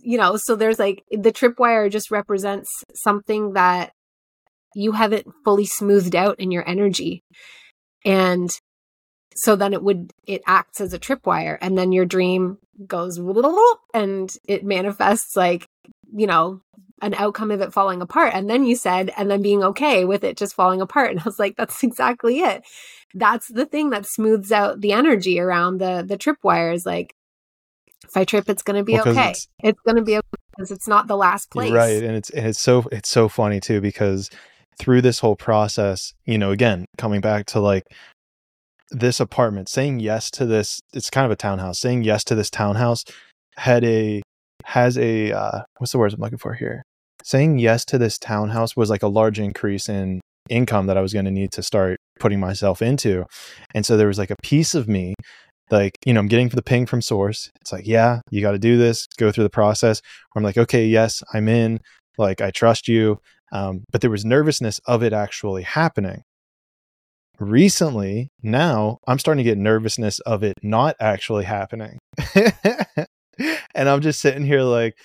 you know, so there's like the tripwire just represents something that you haven't fully smoothed out in your energy. And so then it would it acts as a tripwire and then your dream goes and it manifests like you know an outcome of it falling apart. And then you said and then being okay with it just falling apart. And i was like that's exactly it. That's the thing that smooths out the energy around the the tripwires like if i trip it's going to be well, okay it's, it's going to be okay because it's not the last place right and it's and it's so it's so funny too because through this whole process you know again coming back to like this apartment, saying yes to this, it's kind of a townhouse. Saying yes to this townhouse had a has a uh, what's the words I'm looking for here? Saying yes to this townhouse was like a large increase in income that I was going to need to start putting myself into. And so there was like a piece of me like, you know, I'm getting the ping from source. It's like, yeah, you got to do this, go through the process. Where I'm like, okay, yes, I'm in. Like, I trust you. Um, but there was nervousness of it actually happening recently now i'm starting to get nervousness of it not actually happening and i'm just sitting here like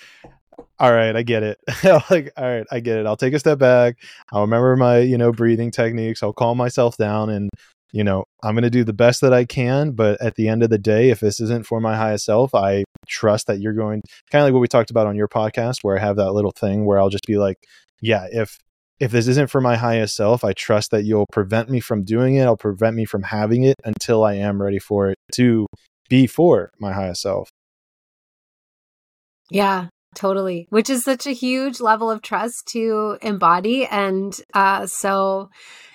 all right i get it like all right i get it i'll take a step back i'll remember my you know breathing techniques i'll calm myself down and you know i'm going to do the best that i can but at the end of the day if this isn't for my highest self i trust that you're going kind of like what we talked about on your podcast where i have that little thing where i'll just be like yeah if if this isn't for my highest self, I trust that you'll prevent me from doing it. I'll prevent me from having it until I am ready for it to be for my highest self. Yeah, totally. Which is such a huge level of trust to embody. And uh, so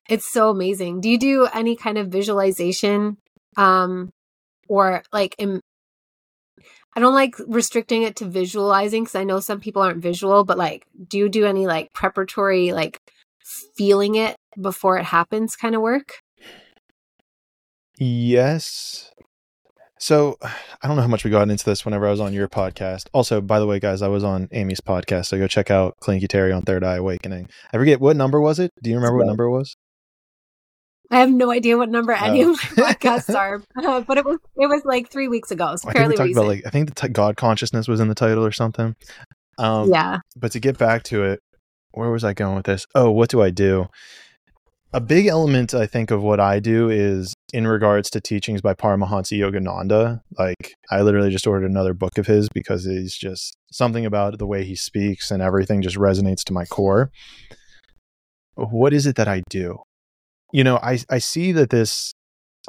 it's so amazing. Do you do any kind of visualization um, or like Im- I don't like restricting it to visualizing because I know some people aren't visual, but like, do you do any like preparatory, like feeling it before it happens kind of work? Yes. So I don't know how much we got into this whenever I was on your podcast. Also, by the way, guys, I was on Amy's podcast, so go check out Clayton Cuteri on Third Eye Awakening. I forget what number was it. Do you remember what number it was? I have no idea what number any oh. of my podcasts are, uh, but it was it was like three weeks ago. Fairly I think recent. About, like I think the t- God consciousness was in the title or something. Um, yeah. But to get back to it, where was I going with this? Oh, what do I do? A big element I think of what I do is in regards to teachings by Paramahansa Yogananda. Like I literally just ordered another book of his because he's just something about the way he speaks and everything just resonates to my core. What is it that I do? you know, I I see that this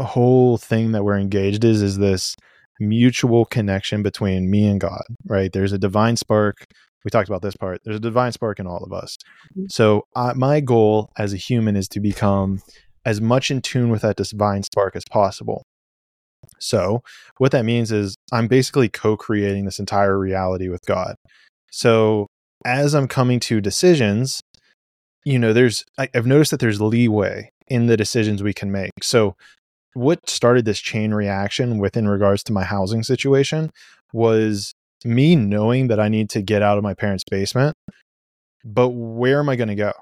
whole thing that we're engaged is is this mutual connection between me and God, right? There's a divine spark. We talked about this part. There's a divine spark in all of us. Mm-hmm. So uh, my goal as a human is to become as much in tune with that divine spark as possible. So what that means is I'm basically co-creating this entire reality with God. So as I'm coming to decisions, you know, there's I, I've noticed that there's leeway in the decisions we can make. So, what started this chain reaction within regards to my housing situation was me knowing that I need to get out of my parents' basement, but where am I going to go?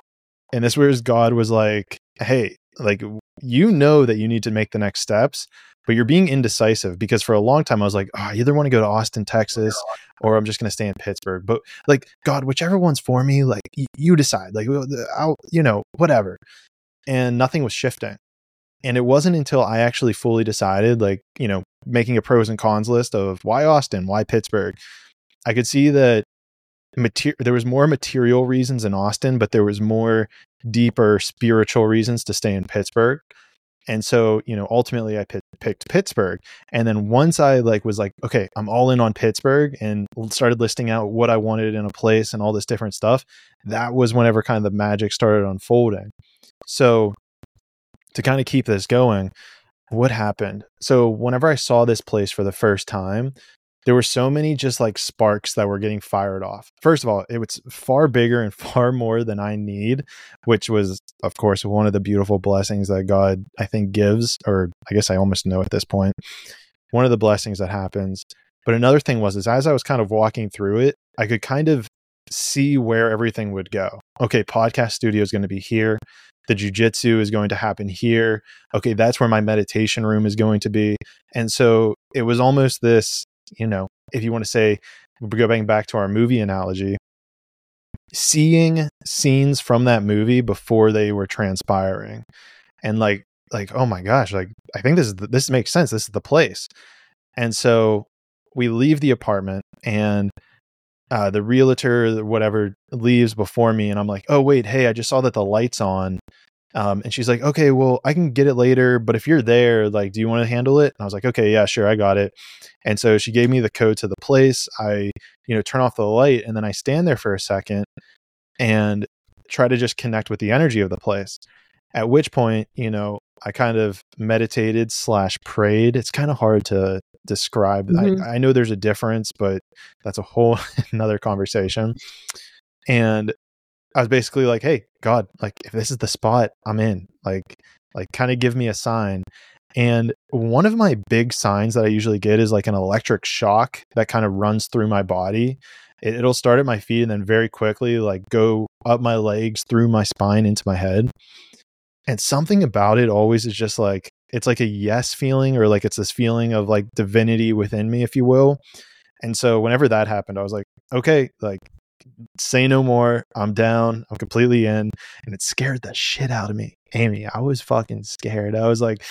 And this where God was like, hey, like you know that you need to make the next steps, but you're being indecisive because for a long time I was like, oh, I either want to go to Austin, Texas, or I'm just going to stay in Pittsburgh. But like, God, whichever one's for me, like y- you decide. Like, I'll, you know, whatever and nothing was shifting. And it wasn't until I actually fully decided, like, you know, making a pros and cons list of why Austin, why Pittsburgh, I could see that mater- there was more material reasons in Austin, but there was more deeper spiritual reasons to stay in Pittsburgh. And so, you know, ultimately I p- picked Pittsburgh. And then once I like was like, okay, I'm all in on Pittsburgh and started listing out what I wanted in a place and all this different stuff, that was whenever kind of the magic started unfolding. So, to kind of keep this going, what happened? So, whenever I saw this place for the first time, there were so many just like sparks that were getting fired off. First of all, it was far bigger and far more than I need, which was, of course, one of the beautiful blessings that God, I think, gives, or I guess I almost know at this point, one of the blessings that happens. But another thing was, is as I was kind of walking through it, I could kind of see where everything would go. Okay, podcast studio is going to be here the jujitsu is going to happen here. Okay, that's where my meditation room is going to be. And so it was almost this, you know, if you want to say we're going back to our movie analogy, seeing scenes from that movie before they were transpiring, and like like oh my gosh, like I think this is the, this makes sense. This is the place, and so we leave the apartment and uh, the realtor, whatever, leaves before me, and I'm like, oh wait, hey, I just saw that the lights on, um, and she's like, okay, well, I can get it later, but if you're there, like, do you want to handle it? And I was like, okay, yeah, sure, I got it. And so she gave me the code to the place. I, you know, turn off the light, and then I stand there for a second and try to just connect with the energy of the place. At which point, you know, I kind of meditated slash prayed. It's kind of hard to describe. Mm-hmm. I, I know there's a difference, but that's a whole another conversation. And I was basically like, "Hey, God, like if this is the spot, I'm in. Like, like kind of give me a sign." And one of my big signs that I usually get is like an electric shock that kind of runs through my body. It, will start at my feet and then very quickly like go up my legs, through my spine, into my head. And something about it always is just like it's like a yes feeling or like it's this feeling of like divinity within me if you will. And so whenever that happened i was like okay like say no more. I'm down. I'm completely in. And it scared the shit out of me. Amy i was fucking scared. I was like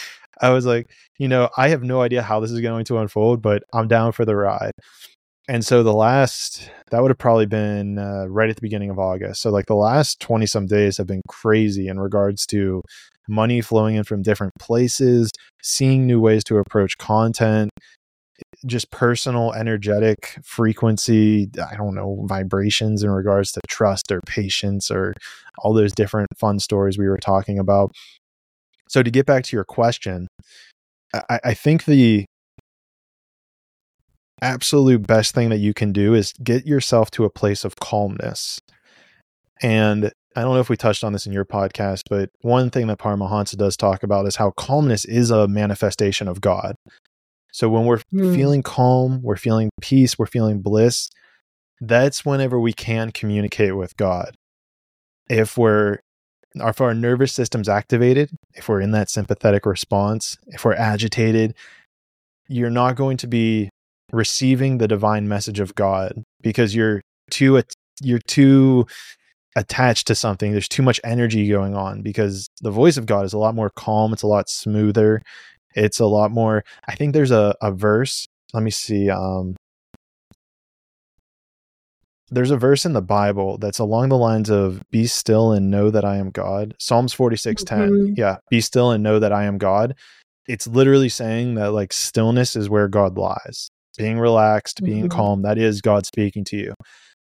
i was like you know i have no idea how this is going to unfold but i'm down for the ride and so the last that would have probably been uh, right at the beginning of august so like the last 20 some days have been crazy in regards to money flowing in from different places, seeing new ways to approach content, just personal energetic frequency, I don't know, vibrations in regards to trust or patience or all those different fun stories we were talking about. So, to get back to your question, I, I think the absolute best thing that you can do is get yourself to a place of calmness. And I don't know if we touched on this in your podcast, but one thing that Paramahansa does talk about is how calmness is a manifestation of God. So when we're mm. feeling calm, we're feeling peace, we're feeling bliss, that's whenever we can communicate with God. If we're if our nervous system's activated, if we're in that sympathetic response, if we're agitated, you're not going to be receiving the divine message of God because you're too you're too attached to something. There's too much energy going on because the voice of God is a lot more calm. It's a lot smoother. It's a lot more. I think there's a, a verse. Let me see. Um, there's a verse in the Bible that's along the lines of "Be still and know that I am God." Psalms forty six ten. Mm-hmm. Yeah, be still and know that I am God. It's literally saying that like stillness is where God lies. Being relaxed, being mm-hmm. calm, that is God speaking to you.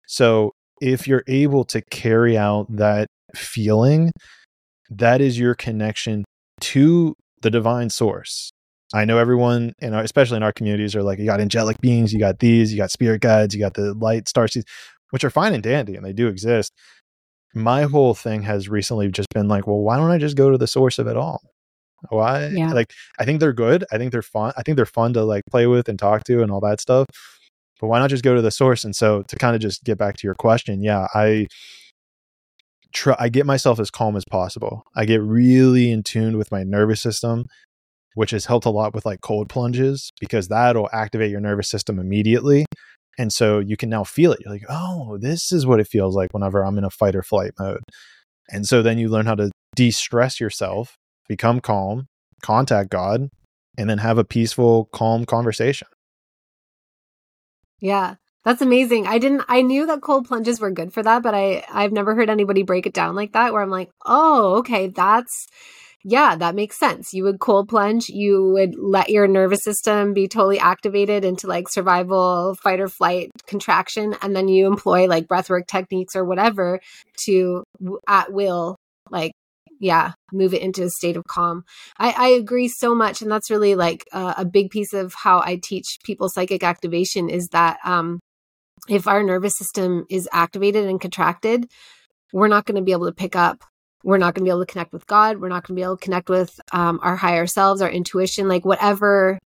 So if you're able to carry out that feeling, that is your connection to the divine source. I know everyone, and especially in our communities, are like, you got angelic beings, you got these, you got spirit guides, you got the light star seeds, which are fine and dandy, and they do exist. My whole thing has recently just been like, well, why don't I just go to the source of it all? Why? Eh, yeah. Like, I think they're good. I think they're fun. I think they're fun to like play with and talk to and all that stuff but why not just go to the source? And so to kind of just get back to your question, yeah, I try I get myself as calm as possible. I get really in tune with my nervous system, which has helped a lot with like cold plunges because that'll activate your nervous system immediately. And so you can now feel it. You're like, oh, this is what it feels like whenever I'm in a fight or flight mode. And so then you learn how to de stress yourself, become calm, contact God, and then have a peaceful, calm conversation. Yeah. That's amazing. I didn't I knew that cold plunges were good for that, but I I've never heard anybody break it down like that where I'm like, "Oh, okay, that's yeah, that makes sense. You would cold plunge, you would let your nervous system be totally activated into like survival, fight or flight contraction, and then you employ like breathwork techniques or whatever to at will like yeah, move it into a state of calm. I, I agree so much. And that's really like uh, a big piece of how I teach people psychic activation is that um, if our nervous system is activated and contracted, we're not going to be able to pick up. We're not going to be able to connect with God. We're not going to be able to connect with um, our higher selves, our intuition, like whatever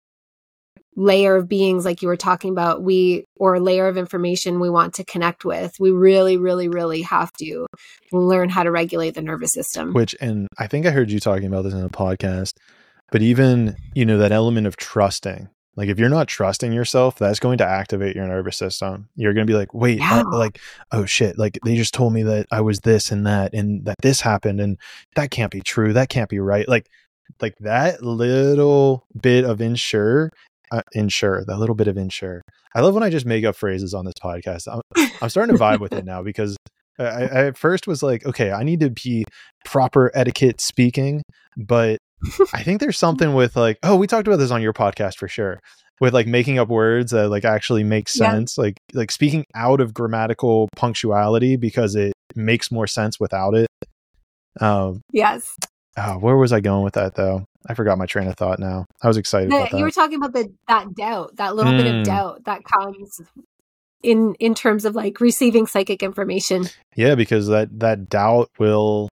layer of beings like you were talking about we or layer of information we want to connect with we really really really have to learn how to regulate the nervous system which and i think i heard you talking about this in a podcast but even you know that element of trusting Like if you're not trusting yourself, that's going to activate your nervous system. You're going to be like, wait, yeah. I, like, oh shit, like they just told me that I was this and that and that this happened and that can't be true. That can't be right. Like, like that little bit of ensure, uh, ensure, that little bit of ensure. I love when I just make up phrases on this podcast. I'm, I'm starting to vibe with it now because I, I at first was like, okay, I need to be proper etiquette speaking, but I think there's something with like, oh, we talked about this on your podcast for sure. With like making up words that like actually make sense, yeah. like like speaking out of grammatical punctuality because it makes more sense without it. Um, yes. Oh, where was I going with that though? I forgot my train of thought now. I was excited the, about that. You were talking about the that doubt, that little mm. bit of mm. doubt that comes in in terms of like receiving psychic information. Yeah, because that that doubt will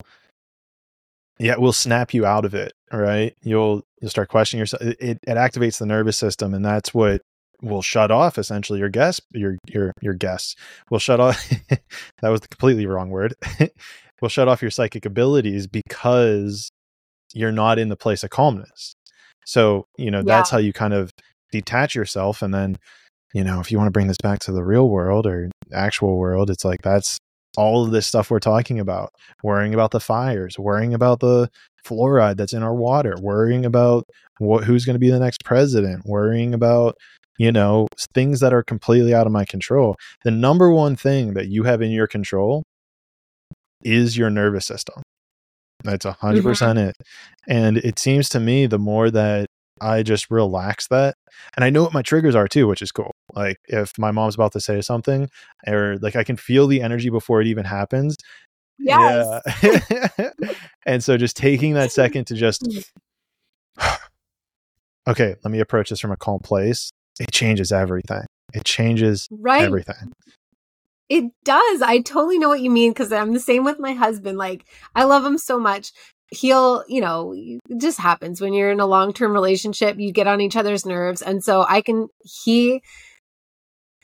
yeah, will snap you out of it right? You'll you'll start questioning yourself. It, it, it activates the nervous system, and that's what will shut off essentially your guess your your your guess will shut off. that was the completely wrong word. will shut off your psychic abilities because you're not in the place of calmness. So you know yeah. that's how you kind of detach yourself, and then you know if you want to bring this back to the real world or actual world, it's like that's all of this stuff we're talking about worrying about the fires worrying about the fluoride that's in our water worrying about what who's going to be the next president worrying about you know things that are completely out of my control the number one thing that you have in your control is your nervous system that's a 100% mm-hmm. it and it seems to me the more that I just relax that. And I know what my triggers are too, which is cool. Like if my mom's about to say something or like I can feel the energy before it even happens. Yes. Yeah. and so just taking that second to just okay, let me approach this from a calm place. It changes everything. It changes right. everything. It does. I totally know what you mean because I'm the same with my husband. Like, I love him so much he'll, you know, it just happens when you're in a long term relationship, you get on each other's nerves. And so I can, he,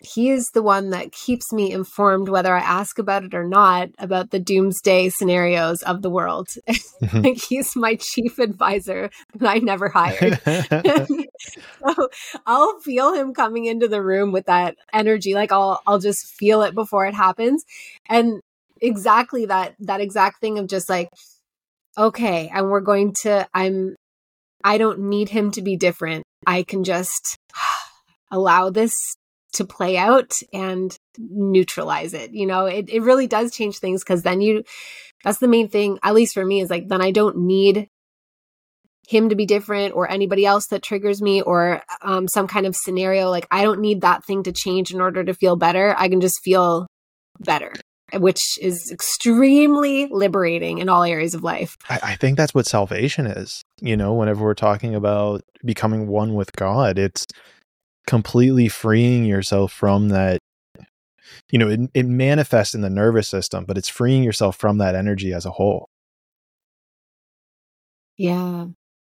he is the one that keeps me informed whether I ask about it or not about the doomsday scenarios of the world. Mm-hmm. like he's my chief advisor that I never hired. so I'll feel him coming into the room with that energy. Like I'll I'll just feel it before it happens. And exactly that that exact thing of just like okay, and we're going to, I'm, I don't need him to be different. I can just allow this to play out and neutralize it. You know, it, it really does change things because then you, that's the main thing, at least for me, is like, then I don't need him to be different or anybody else that triggers me or um, some kind of scenario. Like, I don't need that thing to change in order to feel better. I can just feel better which is extremely liberating in all areas of life. I, I, think that's what salvation is. You know, whenever we're talking about becoming one with God, it's completely freeing yourself from that. You know, it, it manifests in the nervous system, but it's freeing yourself from that energy as a whole. Yeah.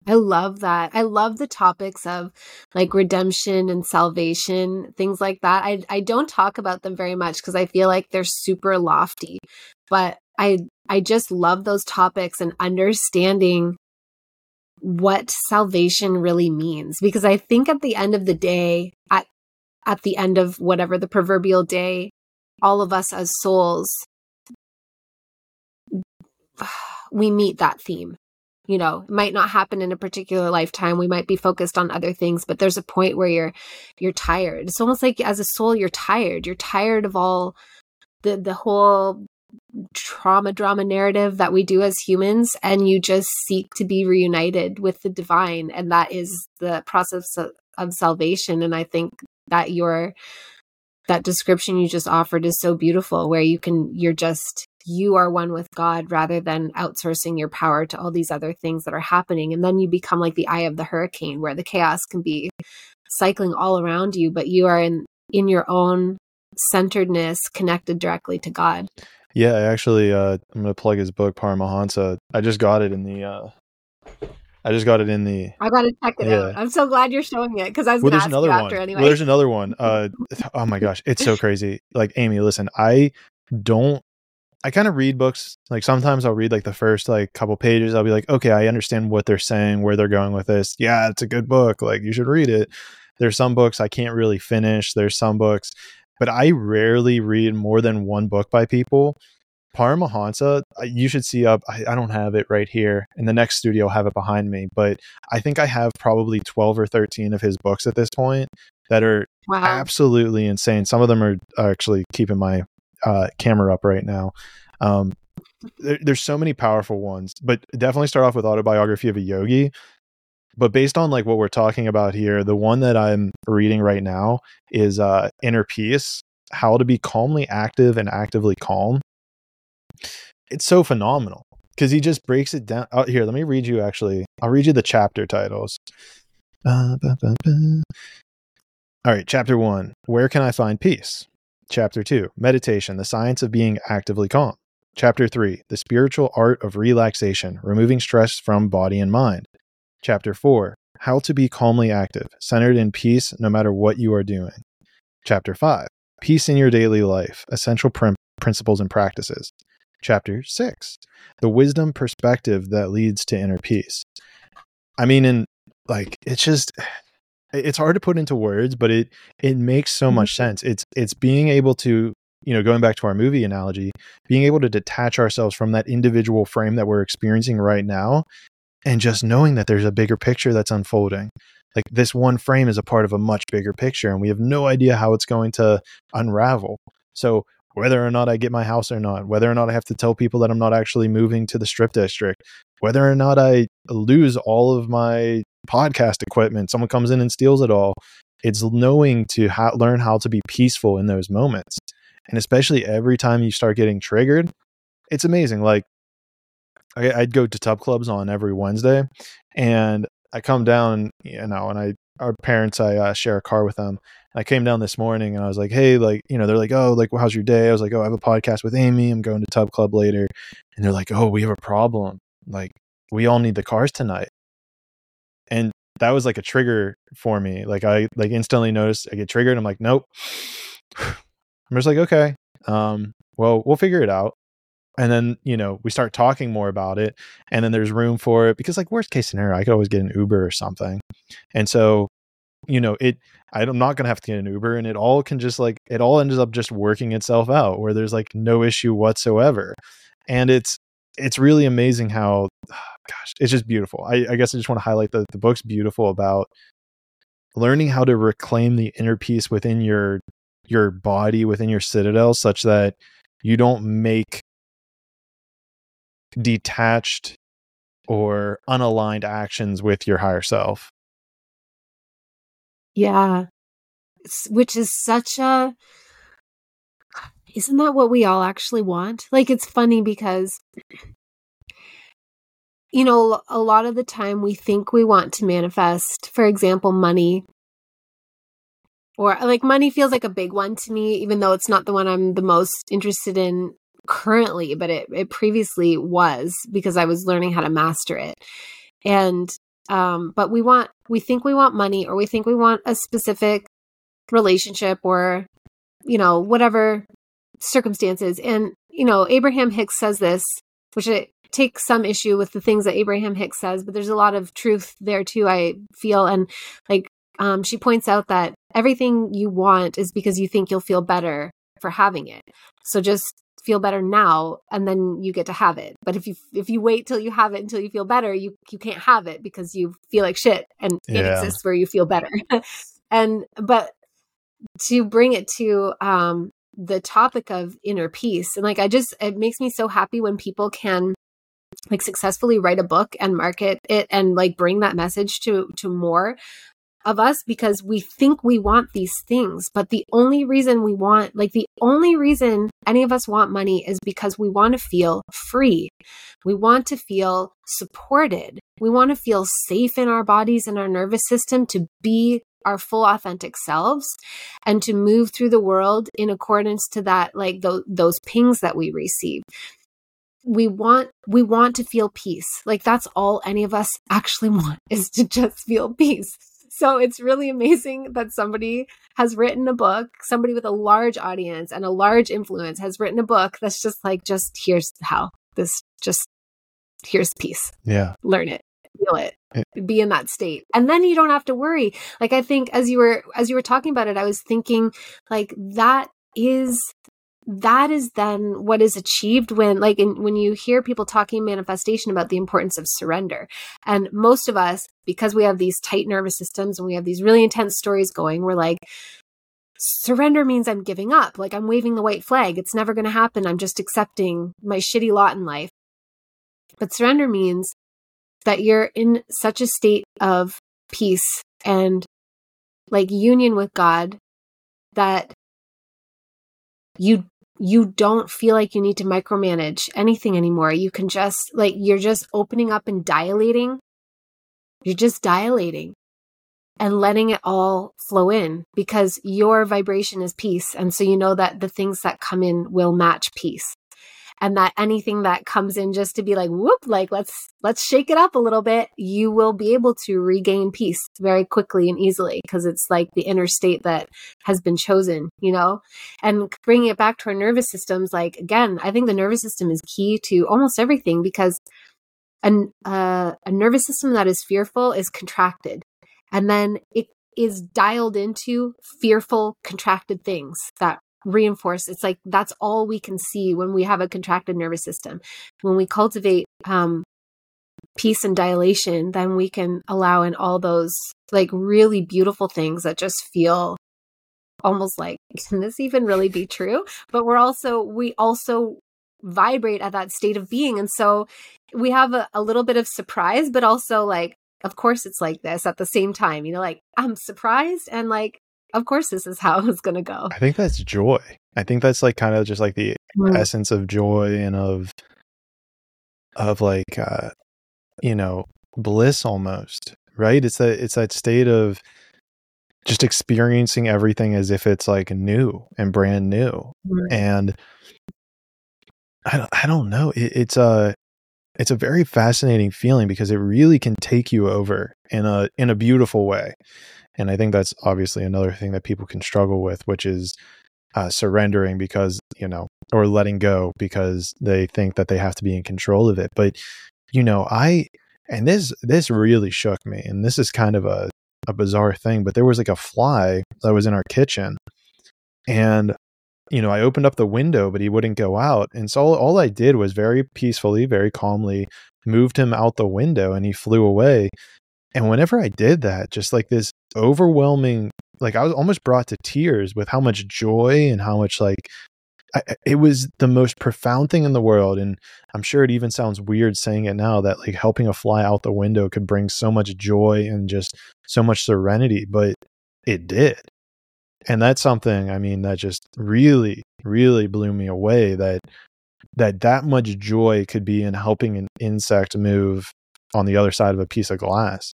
I love that. I love the topics of like redemption and salvation, things like that. I I don't talk about them very much because I feel like they're super lofty, but I I just love those topics and understanding what salvation really means. Because I think at the end of the day at at the end of whatever the proverbial day all of us as souls we meet that theme. You know it might not happen in a particular lifetime. We might be focused on other things but there's a point where you're you're tired. It's almost like as a soul you're tired. You're tired of all the the whole trauma drama narrative that we do as humans and you just seek to be reunited with the divine and that is the process of, of salvation and i think that your that description you just offered is so beautiful where you can you're just you are one with God rather than outsourcing your power to all these other things that are happening. And then you become like the eye of the hurricane where the chaos can be cycling all around you, but you are in, in your own centeredness connected directly to God. Yeah, I actually, uh, I'm going to plug his book, Paramahansa. I just got it in the, uh, I just got it in the. I got to check it yeah. out. I'm so glad you're showing it because I was well, to ask another you one. after anyway. Well, there's another one. Uh, oh my gosh, it's so crazy. Like Amy, listen, I don't I kind of read books. Like sometimes I'll read like the first like couple pages. I'll be like, okay, I understand what they're saying, where they're going with this. Yeah, it's a good book. Like you should read it. there's some books I can't really finish. There's some books, but I rarely read more than one book by people. Paramahansa, you should see up. I, I, don't have it right here. In the next studio, I'll have it behind me. But I think I have probably 12 or 13 of his books at this point that are wow. absolutely insane. Some of them are, are actually keeping my uh, camera up right now. Um, there, there's so many powerful ones, but definitely start off with autobiography of a yogi. But based on like what we're talking about here, the one that I'm reading right now is uh, Inner Peace: How to Be Calmly Active and Actively Calm. It's so phenomenal because he just breaks it down. Oh, here, let me read you. Actually, I'll read you the chapter titles. All right, chapter one: Where can I find peace? Chapter 2 Meditation, the science of being actively calm. Chapter 3 The spiritual art of relaxation, removing stress from body and mind. Chapter 4 How to be calmly active, centered in peace no matter what you are doing. Chapter 5 Peace in your daily life, essential prim- principles and practices. Chapter 6 The wisdom perspective that leads to inner peace. I mean, in like, it's just it's hard to put into words, but it it makes so much mm-hmm. sense. It's it's being able to you know going back to our movie analogy, being able to detach ourselves from that individual frame that we're experiencing right now, and just knowing that there's a bigger picture that's unfolding. Like this one frame is a part of a much bigger picture, and we have no idea how it's going to unravel. So whether or not I get my house or not, whether or not I have to tell people that I'm not actually moving to the strip district, whether or not I lose all of my podcast equipment, someone comes in and steals it all. It's knowing to ha- learn how to be peaceful in those moments. And especially every time you start getting triggered, it's amazing. Like, I, I'd go to tub clubs on every Wednesday, and I come down, you know, and I our parents, I uh, share a car with them. I came down this morning and I was like, hey, like, you know, they're like, oh, like, well, how's your day? I was like, oh, I have a podcast with Amy. I'm going to Tub Club later. And they're like, oh, we have a problem. Like, we all need the cars tonight and that was like a trigger for me. Like I like instantly noticed I get triggered. I'm like, nope. I'm just like, okay, um, well, we'll figure it out. And then you know we start talking more about it, and then there's room for it because like worst case scenario, I could always get an Uber or something. And so, you know, it I'm not gonna have to get an Uber, and it all can just like it all ends up just working itself out where there's like no issue whatsoever. And it's it's really amazing how gosh it's just beautiful i, I guess i just want to highlight that the book's beautiful about learning how to reclaim the inner peace within your your body within your citadel such that you don't make detached or unaligned actions with your higher self yeah which is such a isn't that what we all actually want? Like, it's funny because, you know, a lot of the time we think we want to manifest, for example, money. Or like money feels like a big one to me, even though it's not the one I'm the most interested in currently, but it, it previously was because I was learning how to master it. And, um, but we want, we think we want money or we think we want a specific relationship or, you know, whatever circumstances. And, you know, Abraham Hicks says this, which I take some issue with the things that Abraham Hicks says, but there's a lot of truth there too, I feel. And like, um, she points out that everything you want is because you think you'll feel better for having it. So just feel better now and then you get to have it but if you if you wait till you have it until you feel better you you can't have it because you feel like shit and yeah. it exists where you feel better and but to bring it to um the topic of inner peace. And like, I just, it makes me so happy when people can like successfully write a book and market it and like bring that message to, to more of us because we think we want these things. But the only reason we want, like, the only reason any of us want money is because we want to feel free. We want to feel supported. We want to feel safe in our bodies and our nervous system to be our full authentic selves and to move through the world in accordance to that like those those pings that we receive we want we want to feel peace like that's all any of us actually want is to just feel peace so it's really amazing that somebody has written a book somebody with a large audience and a large influence has written a book that's just like just here's how this just here's peace yeah. Learn it feel it be in that state. And then you don't have to worry. Like i think as you were as you were talking about it i was thinking like that is that is then what is achieved when like in, when you hear people talking manifestation about the importance of surrender. And most of us because we have these tight nervous systems and we have these really intense stories going we're like surrender means i'm giving up. Like i'm waving the white flag. It's never going to happen. I'm just accepting my shitty lot in life. But surrender means that you're in such a state of peace and like union with god that you you don't feel like you need to micromanage anything anymore. You can just, like, you're just opening up and dilating. You're just dilating and letting it all flow in because your vibration is peace. And so you know that the things that come in will match peace and that anything that comes in just to be like whoop like let's let's shake it up a little bit you will be able to regain peace very quickly and easily because it's like the inner state that has been chosen you know? And bringing it back to our nervous systems like again i think the nervous system is key to almost everything because an, uh, a nervous system that is fearful is contracted and then it is dialed into fearful contracted things that reinforce it's like that's all we can see when we have a contracted nervous system. When we cultivate um peace and dilation then we can allow in all those like really beautiful things that just feel almost like can this even really be true? But we're also we also vibrate at that state of being. And so we have a, a little bit of surprise but also like of course it's like this at the same time you know like i'm surprised and like of course this is how it's going to go. I think that's joy. I think that's like kind of just like the mm. essence of joy and of of like uh you know, bliss almost, right? It's that it's that state of just experiencing everything as if it's like new and brand new. Mm. And I I don't know. It, it's a it's a very fascinating feeling because it really can take you over in a in a beautiful way. And I think that's obviously another thing that people can struggle with, which is uh, surrendering because, you know, or letting go because they think that they have to be in control of it. But, you know, I, and this, this really shook me. And this is kind of a, a bizarre thing, but there was like a fly that was in our kitchen. And, you know, I opened up the window, but he wouldn't go out. And so all, all I did was very peacefully, very calmly moved him out the window and he flew away. And whenever I did that, just like this overwhelming, like I was almost brought to tears with how much joy and how much like I, it was the most profound thing in the world. And I'm sure it even sounds weird saying it now that like helping a fly out the window could bring so much joy and just so much serenity, but it did. And that's something, I mean, that just really, really blew me away that that that much joy could be in helping an insect move on the other side of a piece of glass.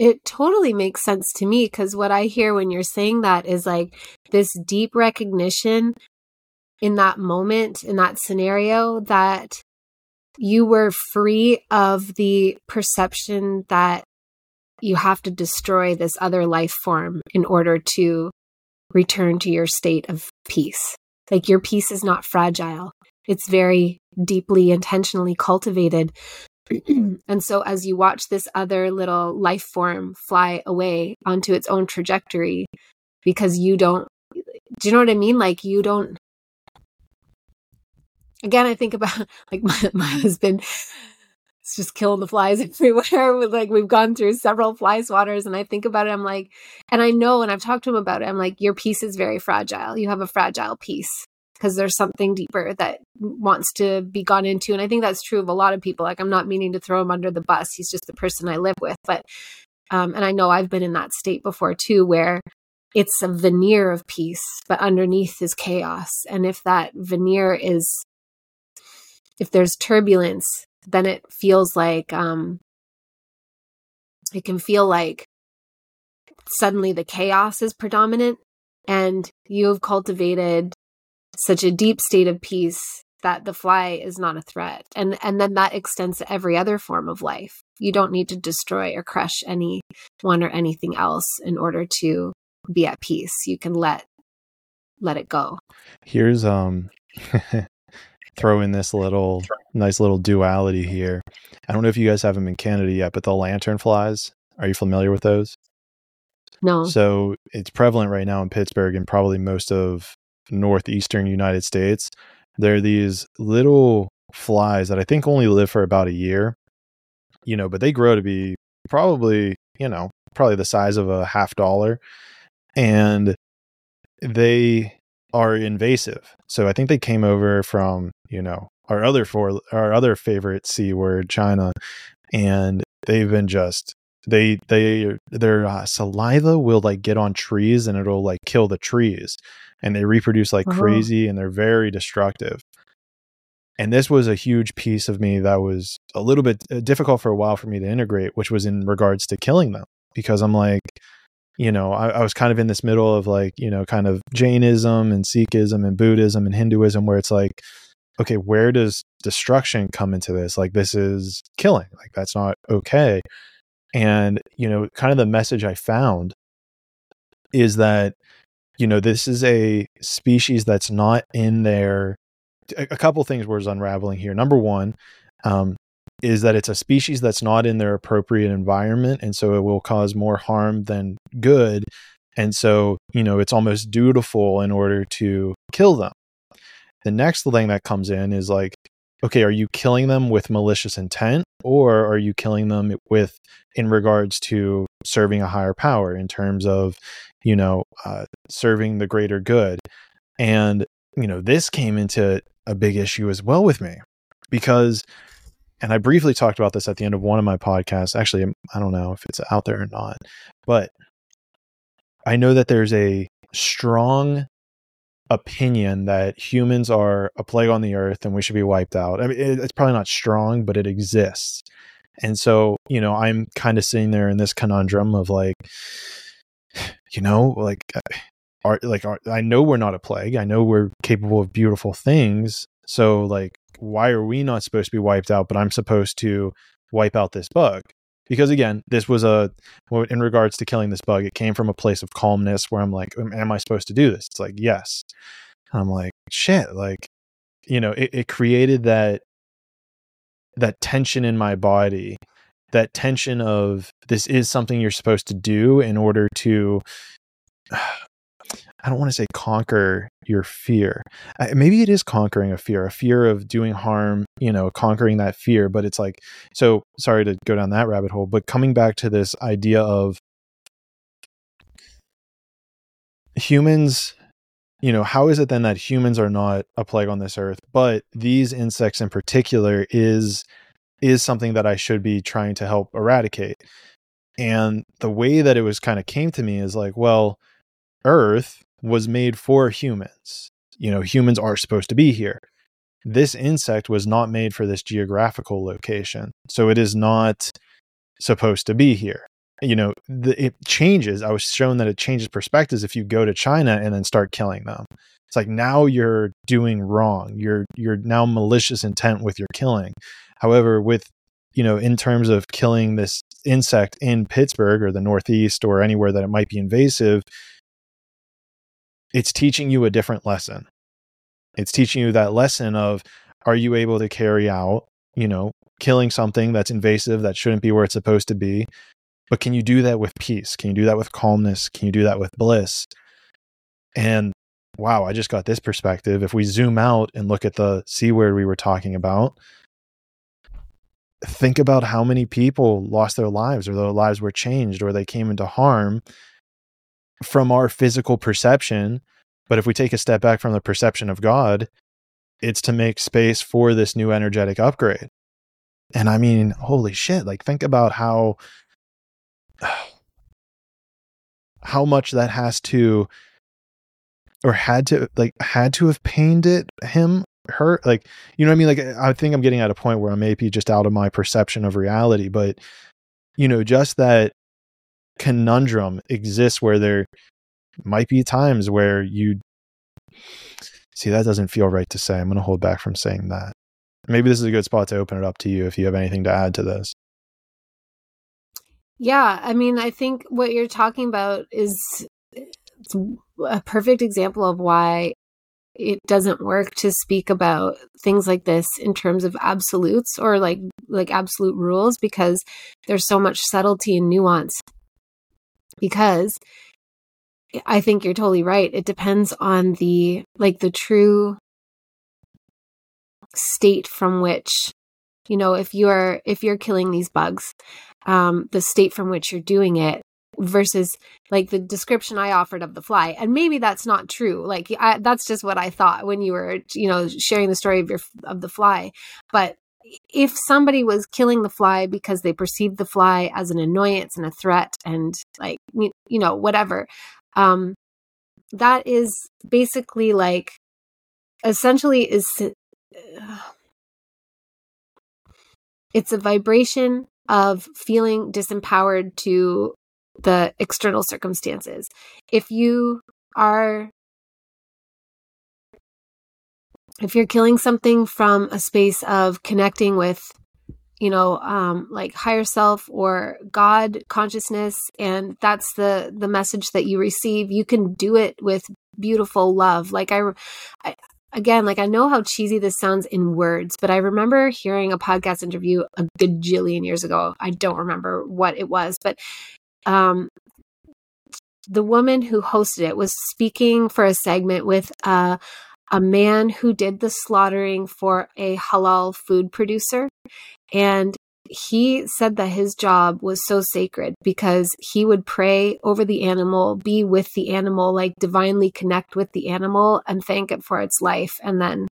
It totally makes sense to me because what I hear when you're saying that is like this deep recognition in that moment, in that scenario, that you were free of the perception that you have to destroy this other life form in order to return to your state of peace. Like your peace is not fragile. It's very deeply intentionally cultivated and so as you watch this other little life form fly away onto its own trajectory because you don't do you know what i mean? Like you don't again i think about like my, my husband it's just killing the flies everywhere. Like we've gone through several fly swatters and i think about it i'm like and i know and i've talked to him about it i'm like your piece is very fragile. You have a fragile peace because there's something deeper that wants to be gone into. And I think that's true of a lot of people. Like, I'm not meaning to throw him under the bus. He's just the person I live with. But, um, and I know I've been in that state before too, where it's a veneer of peace, but underneath is chaos. And if that veneer is, if there's turbulence, then it feels like, um, it can feel like suddenly the chaos is predominant and you've cultivated such a deep state of peace that the fly is not a threat and and then that extends to every other form of life you don't need to destroy or crush any one or anything else in order to be at peace you can let let it go here's um throw in this little nice little duality here. I don't know if you guys have them in Canada yet, but the lantern flies. Are you familiar with those? No. So it's prevalent right now in Pittsburgh and probably most of northeastern United States. There are these little flies that I think only live for about a year, you know, but they grow to be probably, you know, probably the size of a half dollar. And they are invasive. So I think they came over from, you know, our other four, our other favorite C word, China, and they've been just they they their uh, saliva will like get on trees and it'll like kill the trees and they reproduce like uh-huh. crazy and they're very destructive. And this was a huge piece of me that was a little bit uh, difficult for a while for me to integrate which was in regards to killing them because i'm like you know I, I was kind of in this middle of like you know kind of jainism and sikhism and buddhism and hinduism where it's like okay where does destruction come into this? Like this is killing. Like that's not okay and, you know, kind of the message I found is that, you know, this is a species that's not in there. A, couple things was unraveling here. Number one, um, is that it's a species that's not in their appropriate environment. And so it will cause more harm than good. And so, you know, it's almost dutiful in order to kill them. The next thing that comes in is like, okay, are you killing them with malicious intent or are you killing them with in regards to serving a higher power in terms of, you know, uh, serving the greater good? And, you know, this came into a big issue as well with me because, and I briefly talked about this at the end of one of my podcasts. Actually, I don't know if it's out there or not, but I know that there's a strong opinion that humans are a plague on the earth and we should be wiped out. I mean, it's probably not strong, but it exists. And so, you know, I'm kind of sitting there in this conundrum of like, you know, like, uh, are like, are, I know we're not a plague. I know we're capable of beautiful things. So, like, why are we not supposed to be wiped out? But I'm supposed to wipe out this bug because again this was a in regards to killing this bug it came from a place of calmness where i'm like am i supposed to do this? It's like yes. I'm like shit like you know it, it created that that tension in my body that tension of this is something you're supposed to do in order to I don't want to say conquer your fear. maybe it is conquering a fear, a fear of doing harm, you know, conquering that fear. But it's like, so sorry to go down that rabbit hole, but coming back to this idea of humans, you know, how is it then that humans are not a plague on this earth, but these insects in particular is is something that I should be trying to help eradicate. And the way that it was kind of came to me is like, well, Earth was made for humans. You know, humans are supposed to be here. This insect was not made for this geographical location. So it is not supposed to be here. You know, the, it changes. I was shown that it changes perspectives if you go to China and then start killing them. It's like now you're doing wrong. You're you're now malicious intent with your killing. However, with you know, in terms of killing this insect in Pittsburgh or the Northeast or anywhere that it might be invasive, it's teaching you a different lesson. It's teaching you that lesson of are you able to carry out, you know, killing something that's invasive that shouldn't be where it's supposed to be, but can you do that with peace? Can you do that with calmness? Can you do that with bliss? And wow, I just got this perspective. If we zoom out and look at the C word we were talking about, think about how many people lost their lives or their lives were changed or they came into harm from our physical perception. But if we take a step back from the perception of God, it's to make space for this new energetic upgrade. And I mean, holy shit, like think about how how much that has to or had to like had to have pained it him her like you know what i mean like i think i'm getting at a point where i may be just out of my perception of reality but you know just that conundrum exists where there might be times where you see that doesn't feel right to say. I'm going to hold back from saying that. Maybe this is a good spot to open it up to you if you have anything to add to this. Yeah, I mean, I think what you're talking about is a perfect example of why it doesn't work to speak about things like this in terms of absolutes or like like absolute rules because there's so much subtlety and nuance because I think you're totally right. It depends on the like the true state from which you know if you're if you're killing these bugs um the state from which you're doing it versus like the description I offered of the fly. And maybe that's not true. Like I, that's just what I thought when you were, you know, sharing the story of your of the fly. But if somebody was killing the fly because they perceived the fly as an annoyance and a threat and like you, you know whatever um that is basically like essentially is uh, it's a vibration of feeling disempowered to the external circumstances. If you are if you're killing something from a space of connecting with you know um like higher self or god consciousness and that's the the message that you receive you can do it with beautiful love. Like i, I again like i know how cheesy this sounds in words but i remember hearing a podcast interview a gajillion years ago. I don't remember what it was but um, the woman who hosted it was speaking for a segment with uh, a man who did the slaughtering for a halal food producer. And he said that his job was so sacred because he would pray over the animal, be with the animal, like divinely connect with the animal and thank it for its life, and then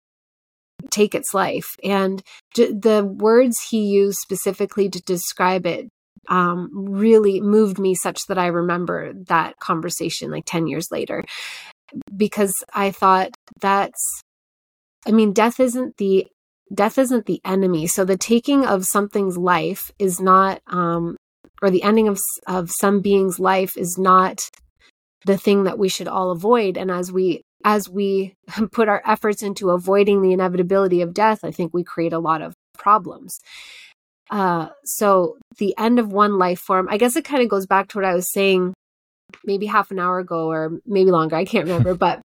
take its life. And the words he used specifically to describe it um, really moved me such that I remember that conversation like 10 years later because I thought that's, I mean, death isn't the death isn't the enemy. So the taking of something's life is not, um, or the ending of of some being's life is not the thing that we should all avoid. And as we as we put our efforts into avoiding the inevitability of death, I think we create a lot of problems. Uh, so the end of one life form, I guess it kind of goes back to what I was saying maybe half an hour ago or maybe longer. I can't remember, but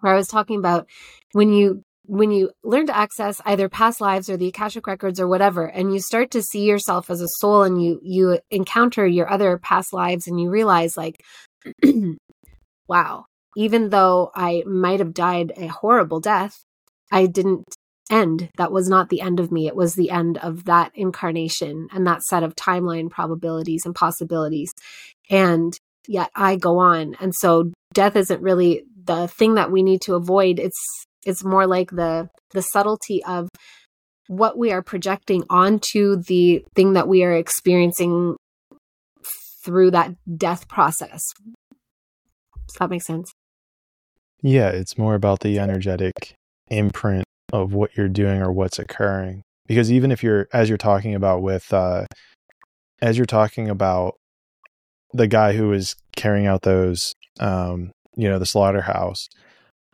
where I was talking about when you when you learn to access either past lives or the akashic records or whatever and you start to see yourself as a soul and you you encounter your other past lives and you realize like wow even though i might have died a horrible death i didn't end. That was not the end of me. It was the end of that incarnation and that set of timeline probabilities and possibilities. And yet I go on. And so death isn't really the thing that we need to avoid. It's it's more like the the subtlety of what we are projecting onto the thing that we are experiencing through that death process. Does that make sense? Yeah, it's more about the energetic imprint of what you're doing or what's occurring because even if you're as you're talking about with uh as you're talking about the guy who was carrying out those um you know the slaughterhouse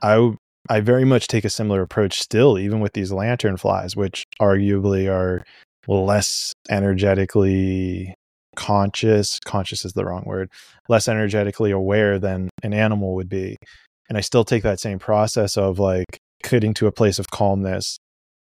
i i very much take a similar approach still even with these lantern flies which arguably are less energetically conscious conscious is the wrong word less energetically aware than an animal would be and i still take that same process of like getting to a place of calmness,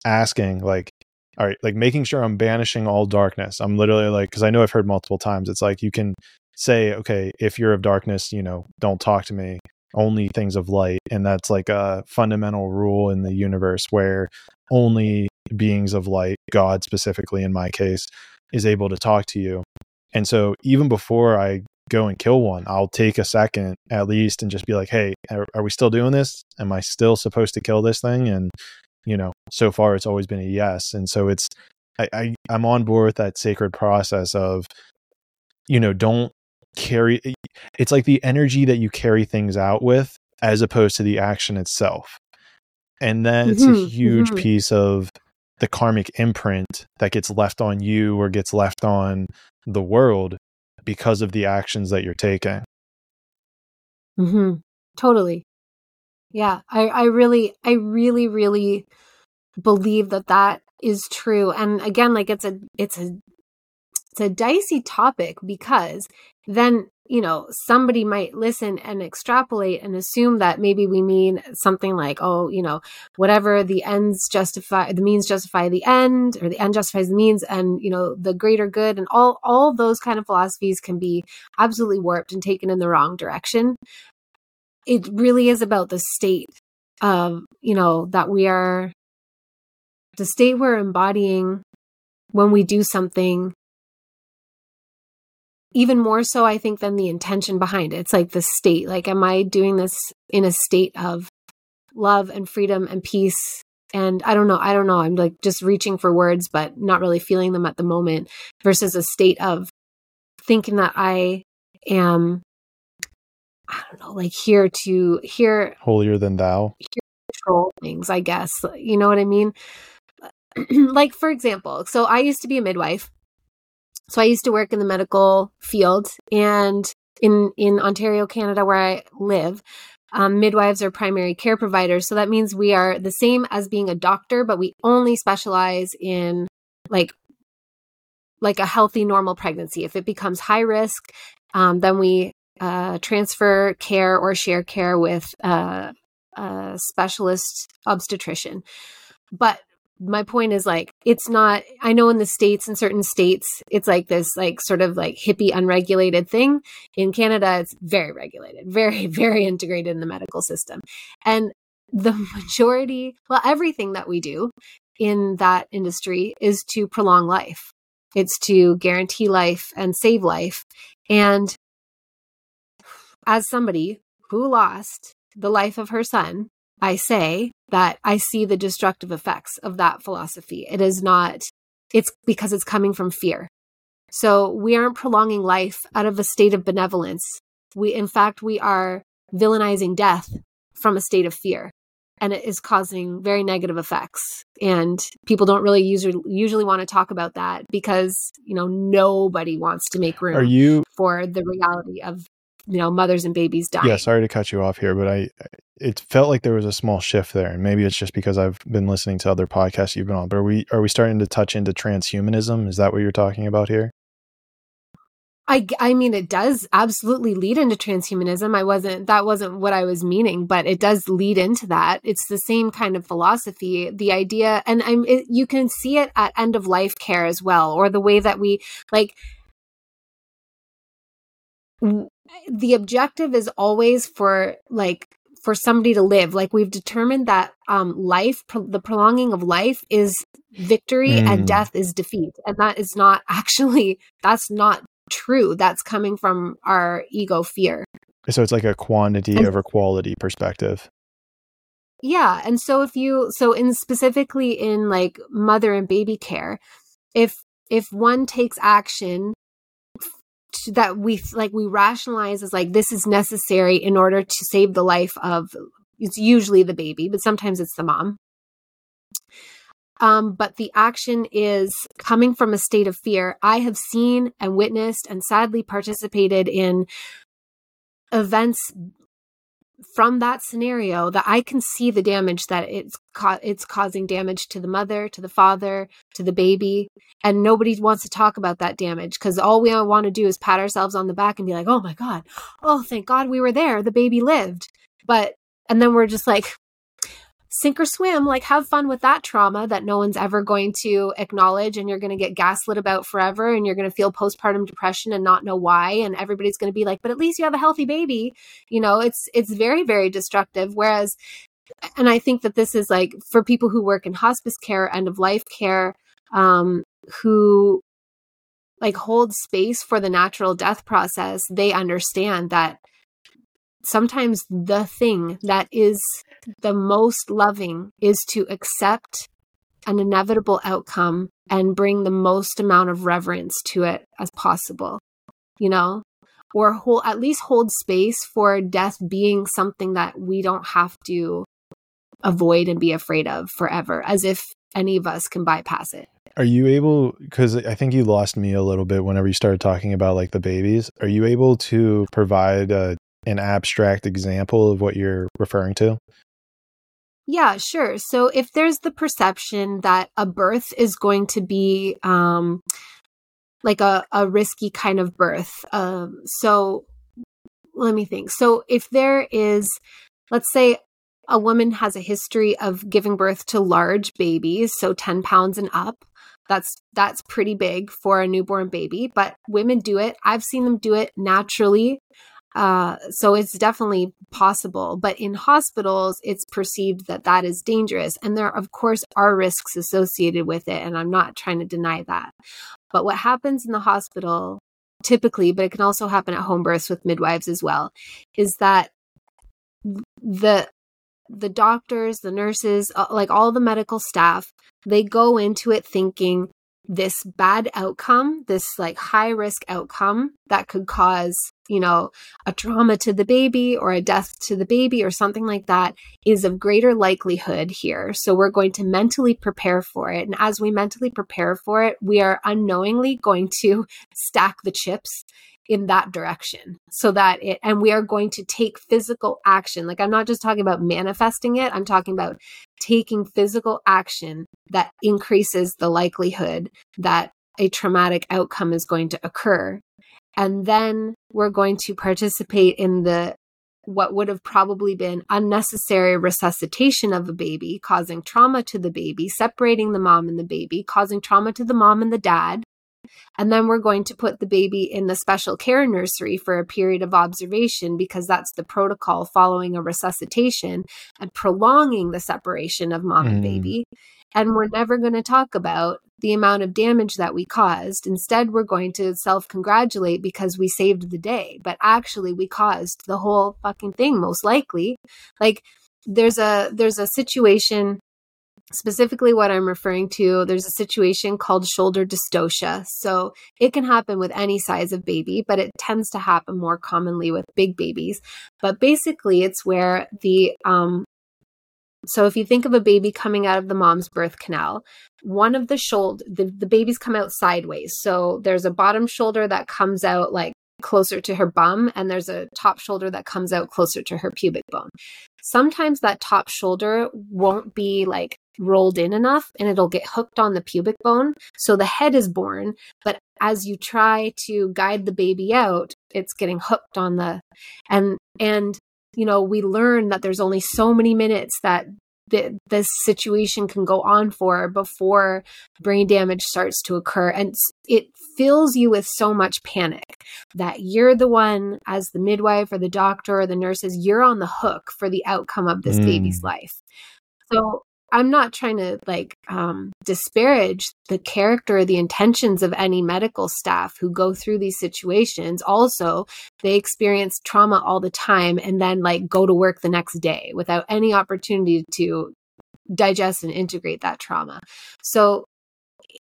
asking like, all right, like making sure I'm banishing all darkness. I'm literally like, because I know I've heard multiple times, it's like you can say, okay, if you're of darkness, you know, don't talk to me, only things of light. And that's like a fundamental rule in the universe where only beings of light, God specifically in my case, is able to talk to you. And so even before I go and kill one, I'll take a second at least and just be like, hey, are, are, we still doing this? Am I still supposed to kill this thing? And, you know, so far it's always been a yes. And so it's, I, I I'm on board with that sacred process of, you know, don't carry, it's like the energy that you carry things out with as opposed to the action itself. And that's mm-hmm, a huge mm-hmm. piece of the karmic imprint that gets left on you or gets left on the world because of the actions that you're taking. mm-hmm. Totally. Yeah, I, I really, I really, really believe that that is true. And again, like it's a, it's a, it's a dicey topic because then you know, somebody might listen and extrapolate and assume that maybe we mean something like, oh, you know, whatever the ends justify, the means justify the end, or the end justifies the means, and you know, the greater good, and all all those kind of philosophies can be absolutely warped and taken in the wrong direction. It really is about the state of, you know, that we are, the state we're embodying when we do something even more so i think than the intention behind it. It's like the state like am i doing this in a state of love and freedom and peace? And i don't know i don't know. I'm like just reaching for words but not really feeling them at the moment versus a state of thinking that i am i don't know like here to here holier than thou. control things i guess. You know what i mean? Like for example so i used to be a midwife so I used to work in the medical field and in in Ontario, Canada, where I live, um, midwives are primary care providers. So that means we are the same as being a doctor, but we only specialize in like like a healthy normal pregnancy. If it becomes high risk, um, then we uh, transfer care or share care with uh, a specialist obstetrician. But my point is like it's not i know in the states in certain states it's like this like sort of like hippie unregulated thing. In canada it's very regulated very very integrated in the medical system. And the majority well everything that we do in that industry is to prolong life. It's to guarantee life and save life. And as somebody who lost the life of her son I say that I see the destructive effects of that philosophy. It is not, it's because it's coming from fear. So we aren't prolonging life out of a state of benevolence. We, in fact, we are villainizing death from a state of fear and it is causing very negative effects and people don't really usually usually want to talk about that because you know nobody wants to make room are you for the reality of you know mothers and babies dying. Yeah sorry to cut you off here but i it felt like there was a small shift there and maybe it's just because i've been listening to other podcasts you've been on but are we are we starting to touch into transhumanism? Is that what you're talking about here? I, I mean it does absolutely lead into transhumanism. I wasn't that wasn't what i was meaning but it does lead into that. It's the same kind of philosophy. The idea and i'm it, you can see it at end of life care as well or the way that we like the objective is always for like for somebody to live. Like we've determined that um life pro- the prolonging of life is victory mm. and death is defeat. And that is not actually that's not true. That's coming from our ego fear. So it's like a quantity and, over quality perspective. Yeah. And so if you so in specifically in like mother and baby care if if one takes action that we like we rationalize as like this is necessary in order to save the life of it's usually the baby but sometimes it's the mom. Um, but the action is coming from a state of fear. I have seen and witnessed and sadly participated in events from that scenario that I can see the damage that it's ca- it's causing damage to the mother, to the father, to the baby, and nobody wants to talk about that damage because all we want to do is pat ourselves on the back and be like, "Oh my god, oh thank God we were there, the baby lived." But and then we're just like, sink or swim, like have fun with that trauma that no one's ever going to acknowledge and you're going to get gaslit about forever and you're going to feel postpartum depression and not know why and everybody's going to be like, "But at least you have a healthy baby." You know, it's it's very very destructive whereas and I think that this is like for people who work in hospice care, end of life care, um who like hold space for the natural death process, they understand that sometimes the thing that is the most loving is to accept an inevitable outcome and bring the most amount of reverence to it as possible, you know, or hold, at least hold space for death being something that we don't have to avoid and be afraid of forever, as if any of us can bypass it. Are you able, because I think you lost me a little bit whenever you started talking about like the babies, are you able to provide a an abstract example of what you're referring to? Yeah, sure. So if there's the perception that a birth is going to be um, like a, a risky kind of birth, um, so let me think. So if there is, let's say a woman has a history of giving birth to large babies, so 10 pounds and up, that's that's pretty big for a newborn baby, but women do it. I've seen them do it naturally. Uh, so it's definitely possible. But in hospitals, it's perceived that that is dangerous. And there, of course, are risks associated with it. And I'm not trying to deny that. But what happens in the hospital typically, but it can also happen at home births with midwives as well, is that the the doctors, the nurses, uh, like all the medical staff, they go into it thinking this bad outcome, this like high risk outcome that could cause, you know, a trauma to the baby or a death to the baby or something like that is of greater likelihood here. So we're going to mentally prepare for it. And as we mentally prepare for it, we are unknowingly going to stack the chips in that direction so that it and we are going to take physical action like i'm not just talking about manifesting it i'm talking about taking physical action that increases the likelihood that a traumatic outcome is going to occur. And then we're going to participate in the what would have probably been unnecessary resuscitation of a baby, causing trauma to the baby, separating the mom and the baby, causing trauma to the mom and the dad, and then we're going to put the baby in the special care nursery for a period of observation because that's the protocol following a resuscitation and prolonging the separation of mom mm. and baby. And we're never going to talk about the amount of damage that we caused. Instead, we're going to self congratulate because we saved the day. But actually, we caused the whole fucking thing, most likely. Like, there's a there's a situation specifically what I'm referring to, there's a situation called shoulder dystocia. So it can happen with any size of baby, but it tends to happen more commonly with big babies. But basically, it's where the um, so if you think of a baby coming out of the mom's birth canal, one of the shoulder the, the babies come out sideways. So there's a bottom shoulder that comes out like closer to her bum and there's a top shoulder that comes out closer to her pubic bone. Sometimes that top shoulder won't be like rolled in enough and it'll get hooked on the pubic bone. So the head is born, but as you try to guide the baby out, it's getting hooked on the and and you know, we learn that there's only so many minutes that th- this situation can go on for before brain damage starts to occur. And it fills you with so much panic that you're the one, as the midwife or the doctor or the nurses, you're on the hook for the outcome of this mm. baby's life. So I'm not trying to like um, disparage the character or the intentions of any medical staff who go through these situations. Also, they experience trauma all the time and then like go to work the next day without any opportunity to digest and integrate that trauma. So,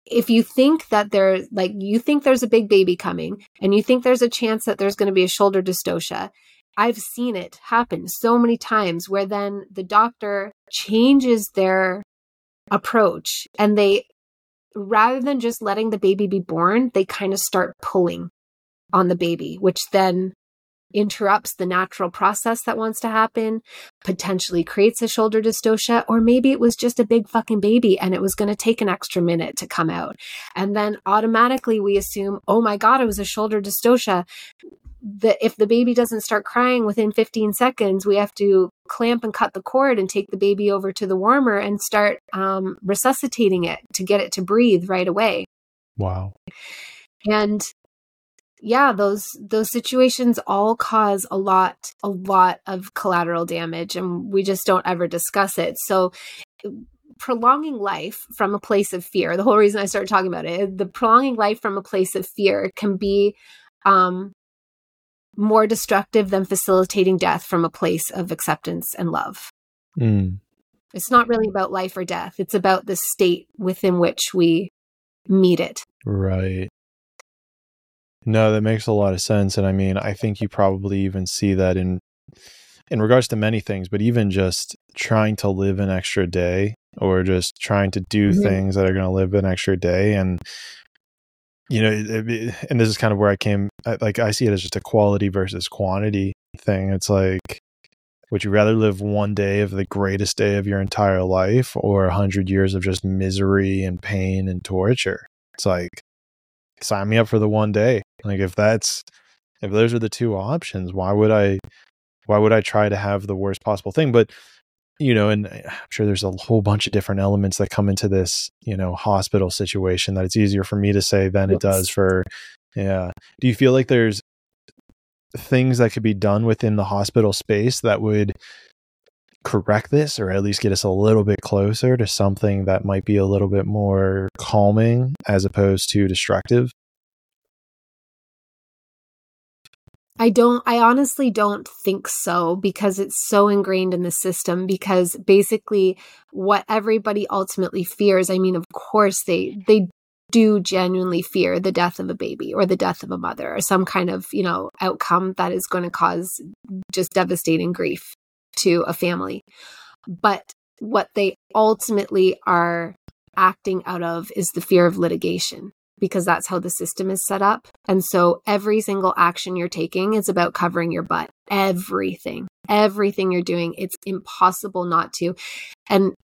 if you think that there like you think there's a big baby coming and you think there's a chance that there's going to be a shoulder dystocia I've seen it happen so many times where then the doctor changes their approach and they, rather than just letting the baby be born, they kind of start pulling on the baby, which then interrupts the natural process that wants to happen, potentially creates a shoulder dystocia, or maybe it was just a big fucking baby and it was going to take an extra minute to come out. And then automatically we assume, oh my God, it was a shoulder dystocia that if the baby doesn't start crying within 15 seconds, we have to clamp and cut the cord and take the baby over to the warmer and start um, resuscitating it to get it to breathe right away. Wow. And yeah, those those situations all cause a lot a lot of collateral damage and we just don't ever discuss it. So prolonging life from a place of fear, the whole reason I started talking about it, the prolonging life from a place of fear can be um, more destructive than facilitating death from a place of acceptance and love. Mm. It's not really about life or death, it's about the state within which we meet it. Right. No, that makes a lot of sense. And I mean, I think you probably even see that in in regards to many things, but even just trying to live an extra day or just trying to do mm-hmm. things that are going to live an extra day and you know, and this is kind of where I came. Like, I see it as just a quality versus quantity thing. It's like, would you rather live one day of the greatest day of your entire life or a hundred years of just misery and pain and torture? It's like, sign me up for the one day. Like, if that's if those are the two options, why would I why would I try to have the worst possible thing? But you know, and eh, I'm sure there's a whole bunch of different elements that come into this, you know, hospital situation that it's easier for me to say than yes. it does for yeah. Do you feel like there's things that could be done within the hospital space that would correct this or at least get us a little bit closer to something that might be a little bit more calming as opposed to destructive? I don't, I honestly don't think so because it's so ingrained in the system. Because basically, what everybody ultimately fears, I mean, of course, they, they do genuinely fear the death of a baby or the death of a mother or some kind of, you know, outcome that is going to cause just devastating grief to a family. But what they ultimately are acting out of is the fear of litigation because that's how the system is set up. And so every single action you're taking is about covering your butt. Everything, everything you're doing, it's impossible not to. And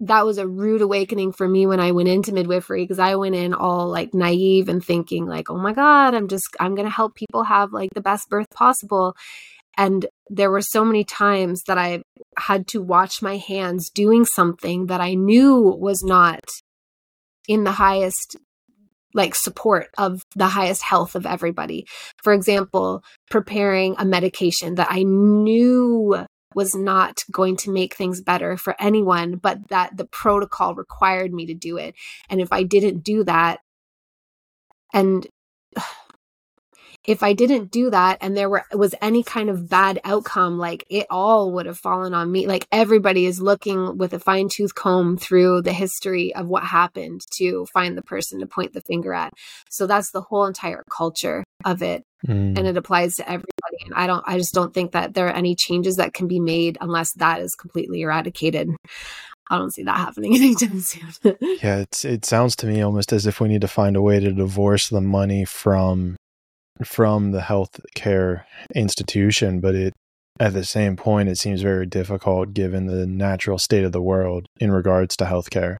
that was a rude awakening for me when I went into midwifery because I went in all like naive and thinking like, "Oh my god, I'm just I'm going to help people have like the best birth possible." And there were so many times that I had to watch my hands doing something that I knew was not in the highest like support of the highest health of everybody. For example, preparing a medication that I knew was not going to make things better for anyone, but that the protocol required me to do it. And if I didn't do that, and if I didn't do that and there were was any kind of bad outcome, like it all would have fallen on me. Like everybody is looking with a fine tooth comb through the history of what happened to find the person to point the finger at. So that's the whole entire culture of it. Mm. And it applies to everybody. And I don't I just don't think that there are any changes that can be made unless that is completely eradicated. I don't see that happening anytime soon. yeah, it's it sounds to me almost as if we need to find a way to divorce the money from from the health care institution, but it at the same point it seems very difficult given the natural state of the world in regards to healthcare.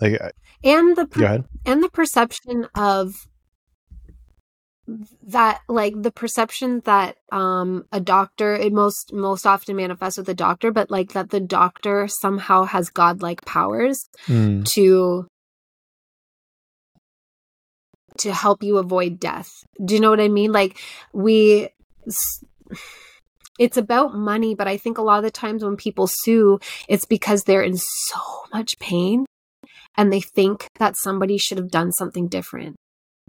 Like and the per- and the perception of that like the perception that um a doctor it most most often manifests with a doctor but like that the doctor somehow has godlike powers mm. to to help you avoid death. Do you know what I mean? Like we it's about money, but I think a lot of the times when people sue, it's because they're in so much pain and they think that somebody should have done something different.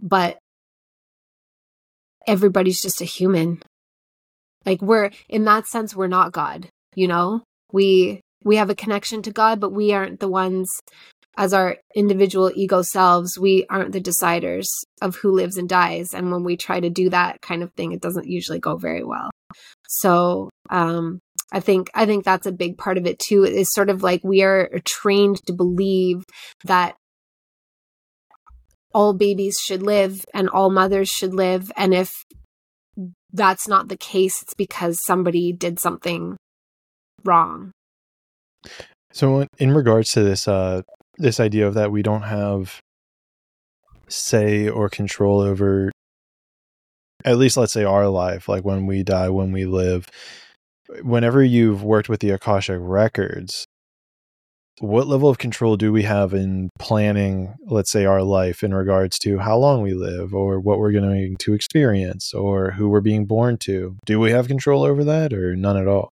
But everybody's just a human. Like we're in that sense we're not God, you know? We we have a connection to God, but we aren't the ones as our individual ego selves, we aren't the deciders of who lives and dies. And when we try to do that kind of thing, it doesn't usually go very well. So, um, I think I think that's a big part of it too. Is sort of like we are trained to believe that all babies should live and all mothers should live, and if that's not the case, it's because somebody did something wrong. So, in regards to this uh, this idea of that we don't have say or control over at least let's say our life like when we die when we live. Whenever you've worked with the akashic records what level of control do we have in planning let's say our life in regards to how long we live or what we're going to experience or who we're being born to? Do we have control over that or none at all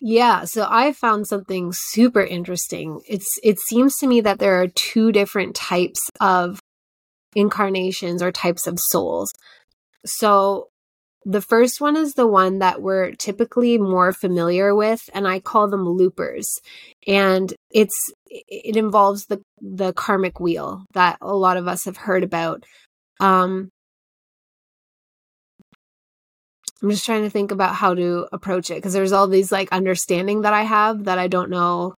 yeah, so I found something super interesting. It's it seems to me that there are two different types of incarnations or types of souls. So the first one is the one that we're typically more familiar with and I call them loopers. And it's it involves the the karmic wheel that a lot of us have heard about. Um I'm just trying to think about how to approach it because there's all these like understanding that I have that I don't know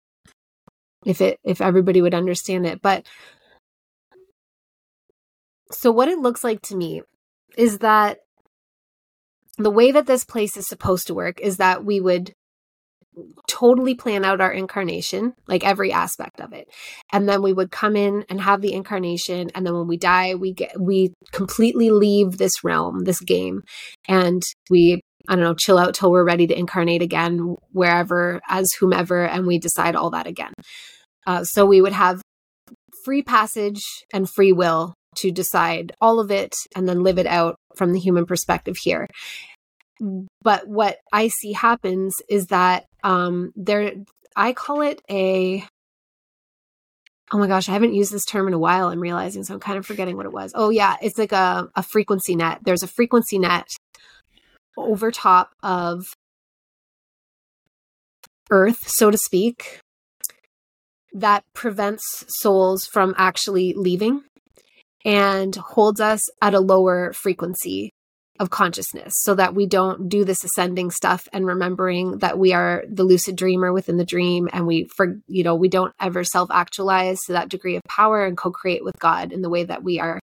if it if everybody would understand it. But so what it looks like to me is that the way that this place is supposed to work is that we would totally plan out our incarnation, like every aspect of it. And then we would come in and have the incarnation. And then when we die, we get, we completely leave this realm, this game, and we, I don't know, chill out till we're ready to incarnate again, wherever, as whomever, and we decide all that again. Uh, so we would have free passage and free will to decide all of it and then live it out from the human perspective here. But what I see happens is that um, there, I call it a. Oh my gosh, I haven't used this term in a while. I'm realizing, so I'm kind of forgetting what it was. Oh yeah, it's like a, a frequency net. There's a frequency net over top of Earth, so to speak, that prevents souls from actually leaving and holds us at a lower frequency of consciousness so that we don't do this ascending stuff and remembering that we are the lucid dreamer within the dream and we for you know we don't ever self actualize to that degree of power and co-create with god in the way that we are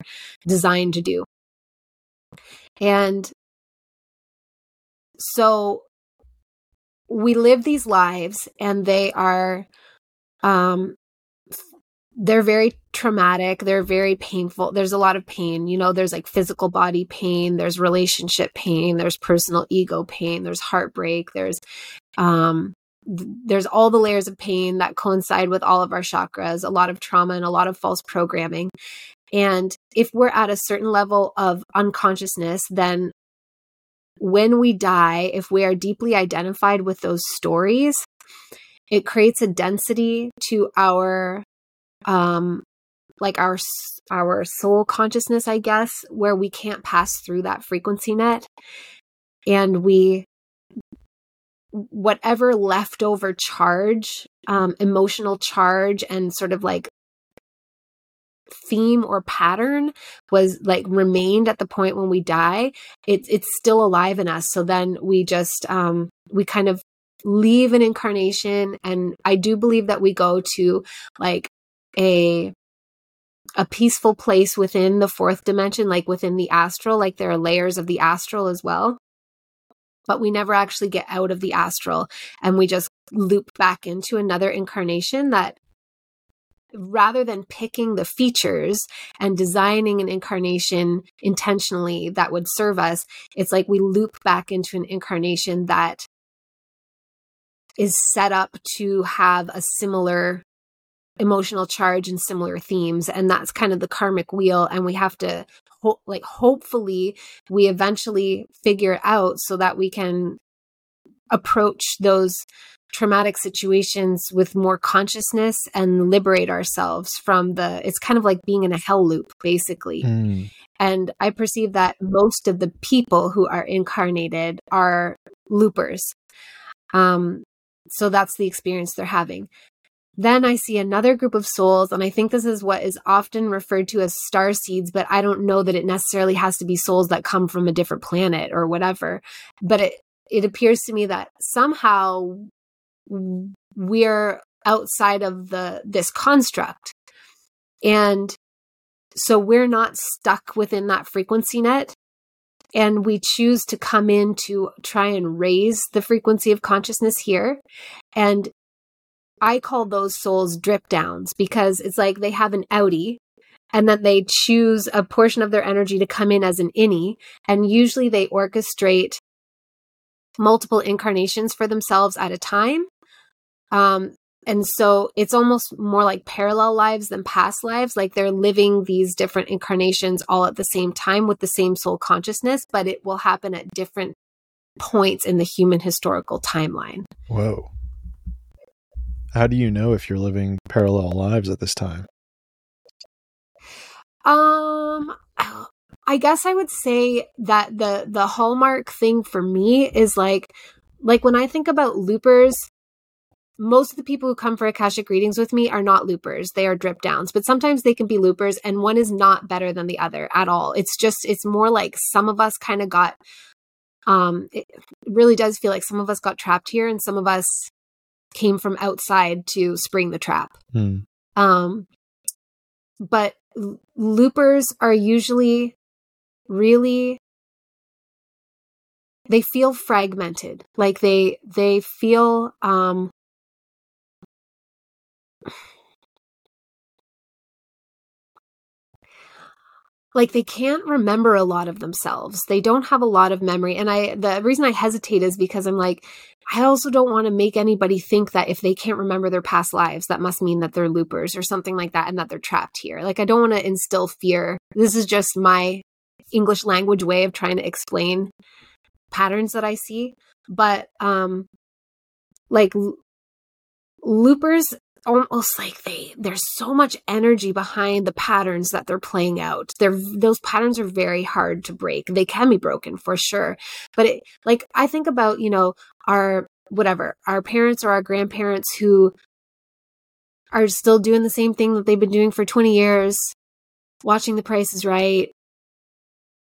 designed to do. And so we live these lives and they are um they're very traumatic they're very painful there's a lot of pain you know there's like physical body pain there's relationship pain there's personal ego pain there's heartbreak there's um there's all the layers of pain that coincide with all of our chakras a lot of trauma and a lot of false programming. And if we're at a certain level of unconsciousness then when we die if we are deeply identified with those stories it creates a density to our um like our our soul consciousness i guess where we can't pass through that frequency net. And we whatever leftover charge um emotional charge and sort of like theme or pattern was like remained at the point when we die it's it's still alive in us. So then we just um we kind of leave an incarnation. And i do believe that we go to like a a peaceful place within the fourth dimension, like within the astral, like there are layers of the astral as well. But we never actually get out of the astral and we just loop back into another incarnation that rather than picking the features and designing an incarnation intentionally that would serve us, it's like we loop back into an incarnation that is set up to have a similar emotional charge and similar themes and that's kind of the karmic wheel and we have to ho- like hopefully we eventually figure it out so that we can approach those traumatic situations with more consciousness and liberate ourselves from the it's kind of like being in a hell loop basically. Mm. and i perceive that most of the people who are incarnated are loopers. Um so that's the experience they're having then I see another group of souls, and I think this is what is often referred to as star seeds, but I don't know that it necessarily has to be souls that come from a different planet or whatever. But it it appears to me that somehow we're outside of the this construct. And so we're not stuck within that frequency net and we choose to come in to try and raise the frequency of consciousness here and I call those souls drip downs because it's like they have an outie and then they choose a portion of their energy to come in as an innie. And usually they orchestrate multiple incarnations for themselves at a time. Um, and so it's almost more like parallel lives than past lives. Like they're living these different incarnations all at the same time with the same soul consciousness, but it will happen at different points in the human historical timeline. Whoa. How do you know if you're living parallel lives at this time? Um I guess I would say that the the hallmark thing for me is like like when I think about loopers most of the people who come for Akashic readings with me are not loopers. They are drip downs, but sometimes they can be loopers and one is not better than the other at all. It's just, it's more like some of us kind of got, um, it really does feel like some of us got trapped here and some of us came from outside to spring the trap. Hmm. Um, but loopers are usually really they feel fragmented like they they feel um like they can't remember a lot of themselves. They don't have a lot of memory. And I, the reason I hesitate is because I'm like, I also don't want to make anybody think that if they can't remember their past lives, that must mean that they're loopers or something like that and that they're trapped here. Like, I don't want to instill fear. This is just my English language way of trying to explain patterns that I see. But, um, like, loopers almost like they there's so much energy behind the patterns that they're playing out. They're those patterns are very hard to break. They can be broken for sure. But it like i think about you know our whatever our parents or our grandparents who are still doing the same thing that they've been doing for 20 years watching the price is right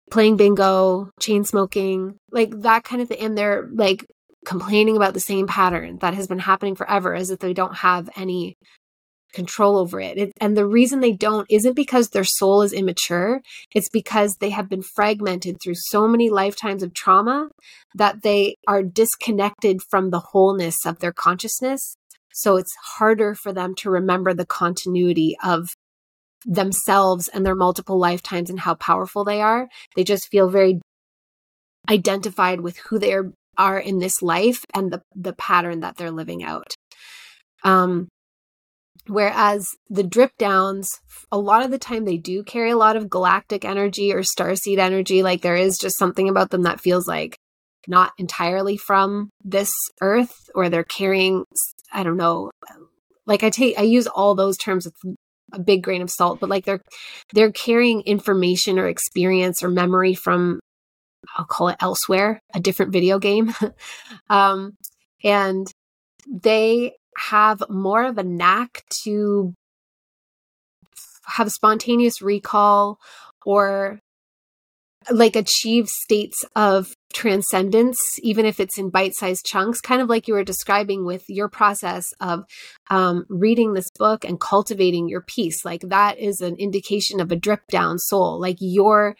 playing bingo chain smoking like that kind of thing. And they're like complaining about the same pattern that has been happening forever as if they don't have any control over it. it. And the reason they don't isn't because their soul is immature, it's because they have been fragmented through so many lifetimes of trauma that they are disconnected from the wholeness of their consciousness. So it's harder for them to remember the continuity of themselves and their multiple lifetimes and how powerful they are. They just feel very identified with who they are are in this life and the the pattern that they're living out. Um, whereas the drip downs, a lot of the time they do carry a lot of galactic energy or starseed energy. Like there is just something about them that feels like not entirely from this earth, or they're carrying, I don't know, like I take I use all those terms with a big grain of salt, but like they're they're carrying information or experience or memory from I'll call it elsewhere, a different video game. um, and they have more of a knack to have spontaneous recall or like achieve states of transcendence, even if it's in bite sized chunks, kind of like you were describing with your process of um, reading this book and cultivating your peace. Like that is an indication of a drip down soul. Like your,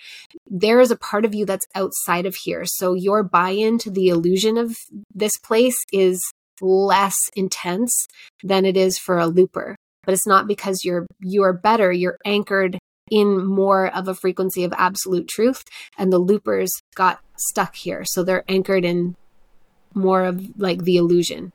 there is a part of you that's outside of here. So your buy in to the illusion of this place is less intense than it is for a looper but it's not because you're you're better you're anchored in more of a frequency of absolute truth and the loopers got stuck here. So they're anchored in more of like the illusion.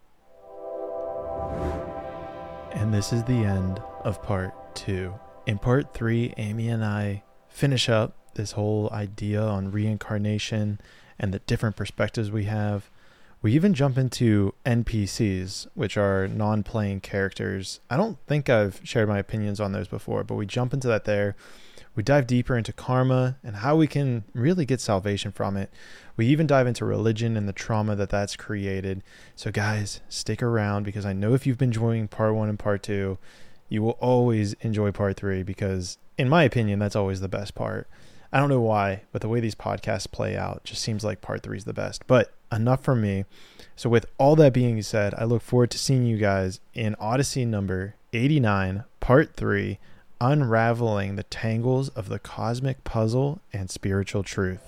And this is the end of part two. In part three amy and i finish up this whole idea on reincarnation and the different perspectives we have we even jump into NPCs, which are non playing characters. I don't think I've shared my opinions on those before, but we jump into that there. We dive deeper into karma and how we can really get salvation from it. We even dive into religion and the trauma that that's created. So, guys, stick around because I know if you've been enjoying part one and part two, you will always enjoy part three because, in my opinion, that's always the best part. I don't know why, but the way these podcasts play out just seems like part three is the best. But enough from me. So, with all that being said, I look forward to seeing you guys in Odyssey number 89, part three, unraveling the tangles of the cosmic puzzle and spiritual truth.